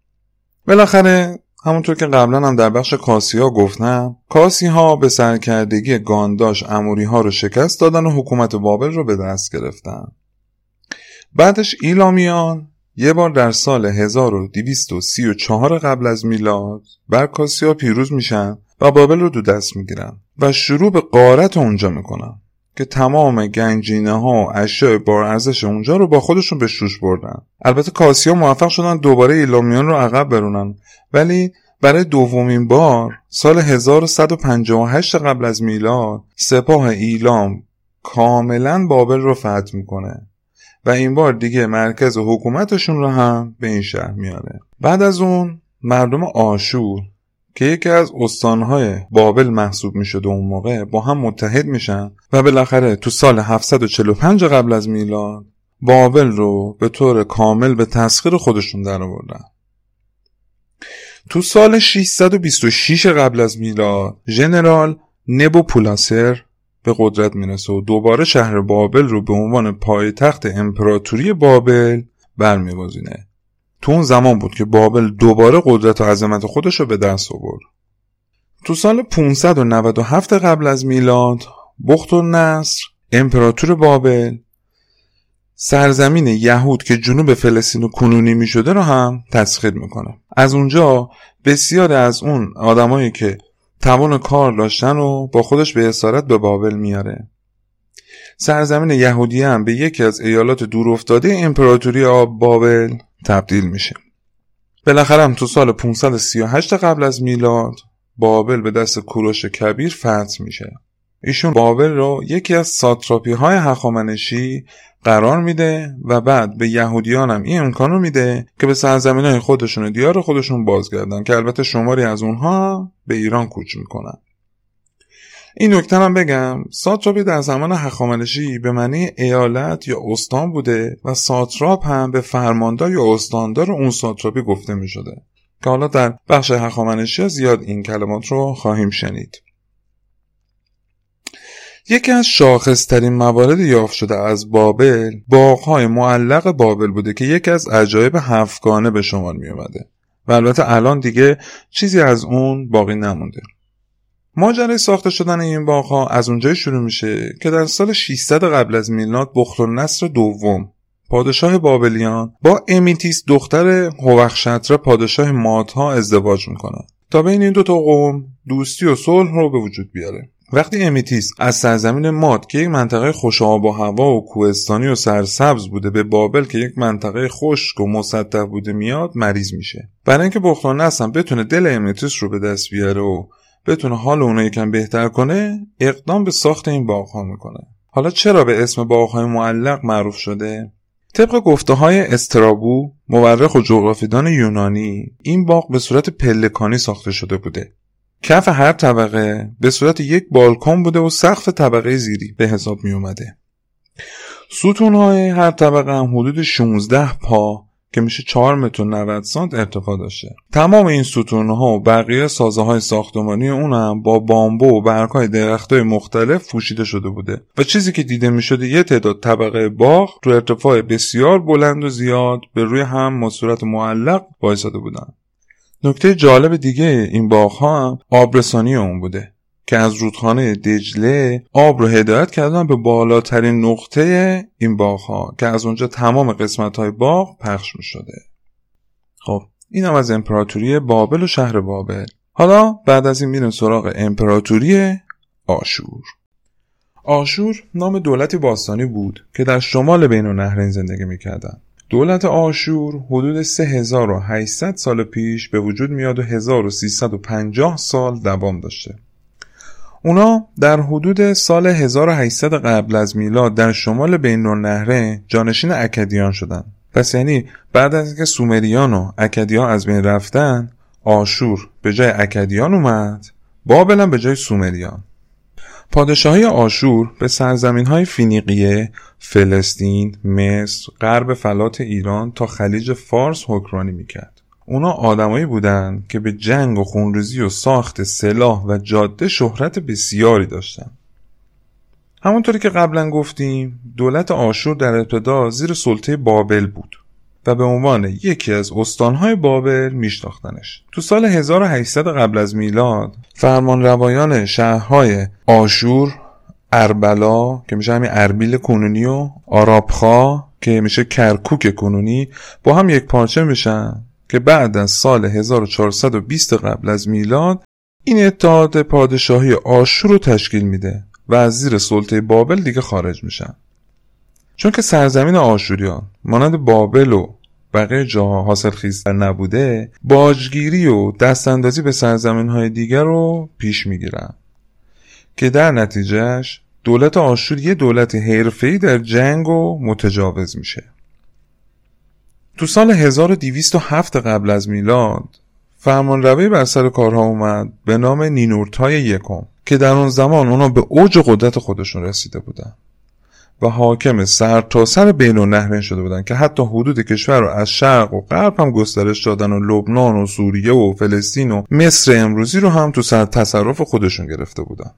بالاخره همونطور که قبلا هم در بخش کاسی ها گفتم کاسی ها به سرکردگی گانداش اموری ها رو شکست دادن و حکومت بابل رو به دست گرفتن بعدش ایلامیان یه بار در سال 1234 قبل از میلاد بر کاسی ها پیروز میشن و بابل رو دو دست می‌گیرن و شروع به قارت اونجا می‌کنن که تمام گنجینه ها و اشیاء بار ارزش اونجا رو با خودشون به شوش بردن. البته کاسیا موفق شدن دوباره ایلامیان رو عقب برونن. ولی برای دومین بار سال 1158 قبل از میلاد سپاه ایلام کاملا بابل رو فتح می‌کنه و این بار دیگه مرکز حکومتشون رو هم به این شهر میاره بعد از اون مردم آشور که یکی از استانهای بابل محسوب می شده اون موقع با هم متحد میشن و بالاخره تو سال 745 قبل از میلاد بابل رو به طور کامل به تسخیر خودشون در آوردن تو سال 626 قبل از میلاد ژنرال نبو پولاسر به قدرت می‌رسه و دوباره شهر بابل رو به عنوان پایتخت امپراتوری بابل برمیگزینه. تو اون زمان بود که بابل دوباره قدرت و عظمت خودش رو به دست آورد. تو سال 597 قبل از میلاد بخت و نصر امپراتور بابل سرزمین یهود که جنوب فلسطین و کنونی می شده رو هم تسخیر می‌کنه. از اونجا بسیار از اون آدمایی که توان کار داشتن و با خودش به اسارت به بابل میاره. سرزمین یهودی هم به یکی از ایالات دورافتاده امپراتوری آب بابل تبدیل میشه. بالاخره هم تو سال 538 قبل از میلاد بابل به دست کوروش کبیر فتح میشه. ایشون بابل رو یکی از ساتراپی های هخامنشی قرار میده و بعد به یهودیان هم این امکان رو میده که به سرزمین های خودشون و دیار خودشون بازگردن که البته شماری از اونها به ایران کوچ می‌کنن. این نکته هم بگم ساتراپی در زمان هخامنشی به معنی ایالت یا استان بوده و ساتراپ هم به فرماندار یا استاندار اون ساتراپی گفته می شده که حالا در بخش هخامنشی زیاد این کلمات رو خواهیم شنید. یکی از شاخصترین موارد یافت شده از بابل باغهای معلق بابل بوده که یکی از عجایب هفتگانه به شمار می اومده و البته الان دیگه چیزی از اون باقی نمونده. ماجرای ساخته شدن این باغها از اونجای شروع میشه که در سال 600 قبل از میلاد بخت نصر دوم پادشاه بابلیان با امیتیس دختر هوخشتر پادشاه مادها ازدواج می‌کنه. تا بین این دوتا قوم دوستی و صلح رو به وجود بیاره. وقتی امیتیس از سرزمین ماد که یک منطقه خوش آب و هوا و کوهستانی و سرسبز بوده به بابل که یک منطقه خشک و مسطح بوده میاد مریض میشه. برای اینکه بخت هم بتونه دل امیتیس رو به دست بیاره و بتونه حال اونو یکم بهتر کنه اقدام به ساخت این باغ می‌کنه. حالا چرا به اسم باغ های معلق معروف شده؟ طبق گفته های استرابو مورخ و جغرافیدان یونانی این باغ به صورت پلکانی ساخته شده بوده. کف هر طبقه به صورت یک بالکن بوده و سقف طبقه زیری به حساب می اومده ستون های هر طبقه هم حدود 16 پا که میشه 4 متر 90 سانت ارتفاع داشته. تمام این ستون ها و بقیه سازه های ساختمانی اون هم با بامبو و برگ های درخت های مختلف پوشیده شده بوده. و چیزی که دیده می‌شده یه تعداد طبقه باغ رو ارتفاع بسیار بلند و زیاد به روی هم با معلق وایساده بودن. نکته جالب دیگه این باغ ها هم آبرسانی اون بوده. که از رودخانه دجله آب رو هدایت کردن به بالاترین نقطه این باغ ها که از اونجا تمام قسمت های باغ پخش می شده خب این هم از امپراتوری بابل و شهر بابل. حالا بعد از این میریم سراغ امپراتوری آشور. آشور نام دولتی باستانی بود که در شمال بین النهرین زندگی می‌کردن. دولت آشور حدود 3800 سال پیش به وجود میاد و 1350 سال دوام داشته. اونا در حدود سال 1800 قبل از میلاد در شمال بین النهرین جانشین اکدیان شدن پس یعنی بعد از اینکه سومریان و اکدیان از بین رفتن آشور به جای اکدیان اومد بابل هم به جای سومریان پادشاهی آشور به سرزمین های فینیقیه، فلسطین، مصر، غرب فلات ایران تا خلیج فارس حکرانی می‌کرد. اونا آدمایی بودند که به جنگ و خونریزی و ساخت سلاح و جاده شهرت بسیاری داشتند. همونطوری که قبلا گفتیم دولت آشور در ابتدا زیر سلطه بابل بود و به عنوان یکی از استانهای بابل میشناختنش تو سال 1800 قبل از میلاد فرمان روایان شهرهای آشور اربلا که میشه همین اربیل کنونی و آرابخا که میشه کرکوک کنونی با هم یک پارچه میشن که بعد از سال 1420 قبل از میلاد این اتحاد پادشاهی آشور رو تشکیل میده و از زیر سلطه بابل دیگه خارج میشن. چون که سرزمین آشوریان مانند بابل و بقیه جاها حاصل خیزتر نبوده باجگیری و دستاندازی به سرزمین های دیگر رو پیش می‌گیرن. که در نتیجهش دولت آشور یه دولت حرفه‌ای در جنگ و متجاوز میشه. تو سال 1207 قبل از میلاد فرمان روی بر سر کارها اومد به نام نینورتای یکم که در اون زمان اونا به اوج قدرت خودشون رسیده بودن و حاکم سر تا سر بین النهرین شده بودن که حتی حدود کشور رو از شرق و غرب هم گسترش دادن و لبنان و سوریه و فلسطین و مصر امروزی رو هم تو سر تصرف خودشون گرفته بودن.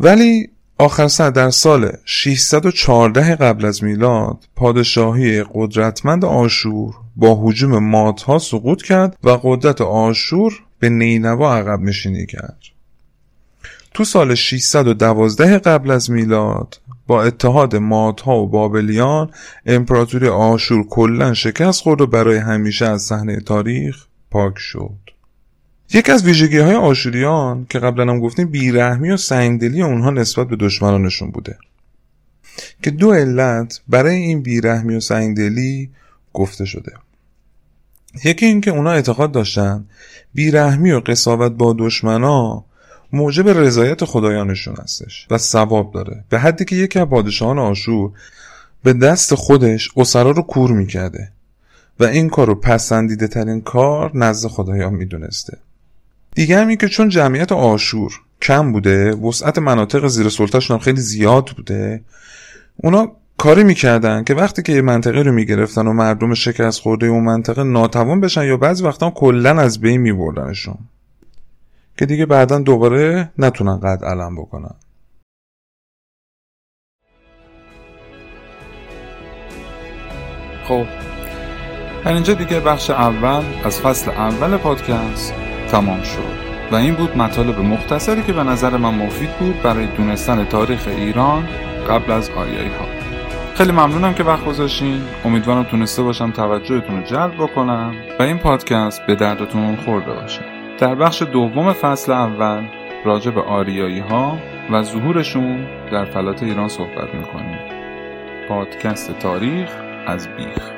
ولی آخر در سال 614 قبل از میلاد پادشاهی قدرتمند آشور با حجوم مادها سقوط کرد و قدرت آشور به نینوا عقب نشینی کرد. تو سال 612 قبل از میلاد با اتحاد مادها و بابلیان امپراتوری آشور کلا شکست خورد و برای همیشه از صحنه تاریخ پاک شد. یکی از ویژگی های آشوریان که قبلا هم گفتیم بیرحمی و سنگدلی اونها نسبت به دشمنانشون بوده. که دو علت برای این بیرحمی و سنگدلی گفته شده. یکی اینکه اونا اعتقاد داشتن بیرحمی و قصاوت با دشمنا موجب رضایت خدایانشون هستش و ثواب داره. به حدی که یکی از پادشاهان آشور به دست خودش اسرا رو کور می‌کرده و این کار رو پسندیده ترین کار نزد خدایان می‌دونسته. دیگه همین که چون جمعیت آشور کم بوده وسعت مناطق زیر سلطهشون خیلی زیاد بوده اونا کاری می‌کردن که وقتی که یه منطقه رو می‌گرفتن و مردم شکست خورده اون منطقه ناتوان بشن یا بعضی وقتا کلا از بین میبردنشون. که دیگه بعدا دوباره نتونن قد علم بکنن. خب در اینجا دیگه بخش اول از فصل اول پادکست. تمام شد و این بود مطالب مختصری که به نظر من مفید بود برای دونستن تاریخ ایران قبل از آریایی ها خیلی ممنونم که وقت گذاشتین. امیدوارم تونسته باشم توجهتون رو جلب بکنم و این پادکست به دردتون خورده باشه. در بخش دوم فصل اول راجع به آریایی ها و ظهورشون در فلات ایران صحبت می‌کنیم. پادکست تاریخ از بیخ.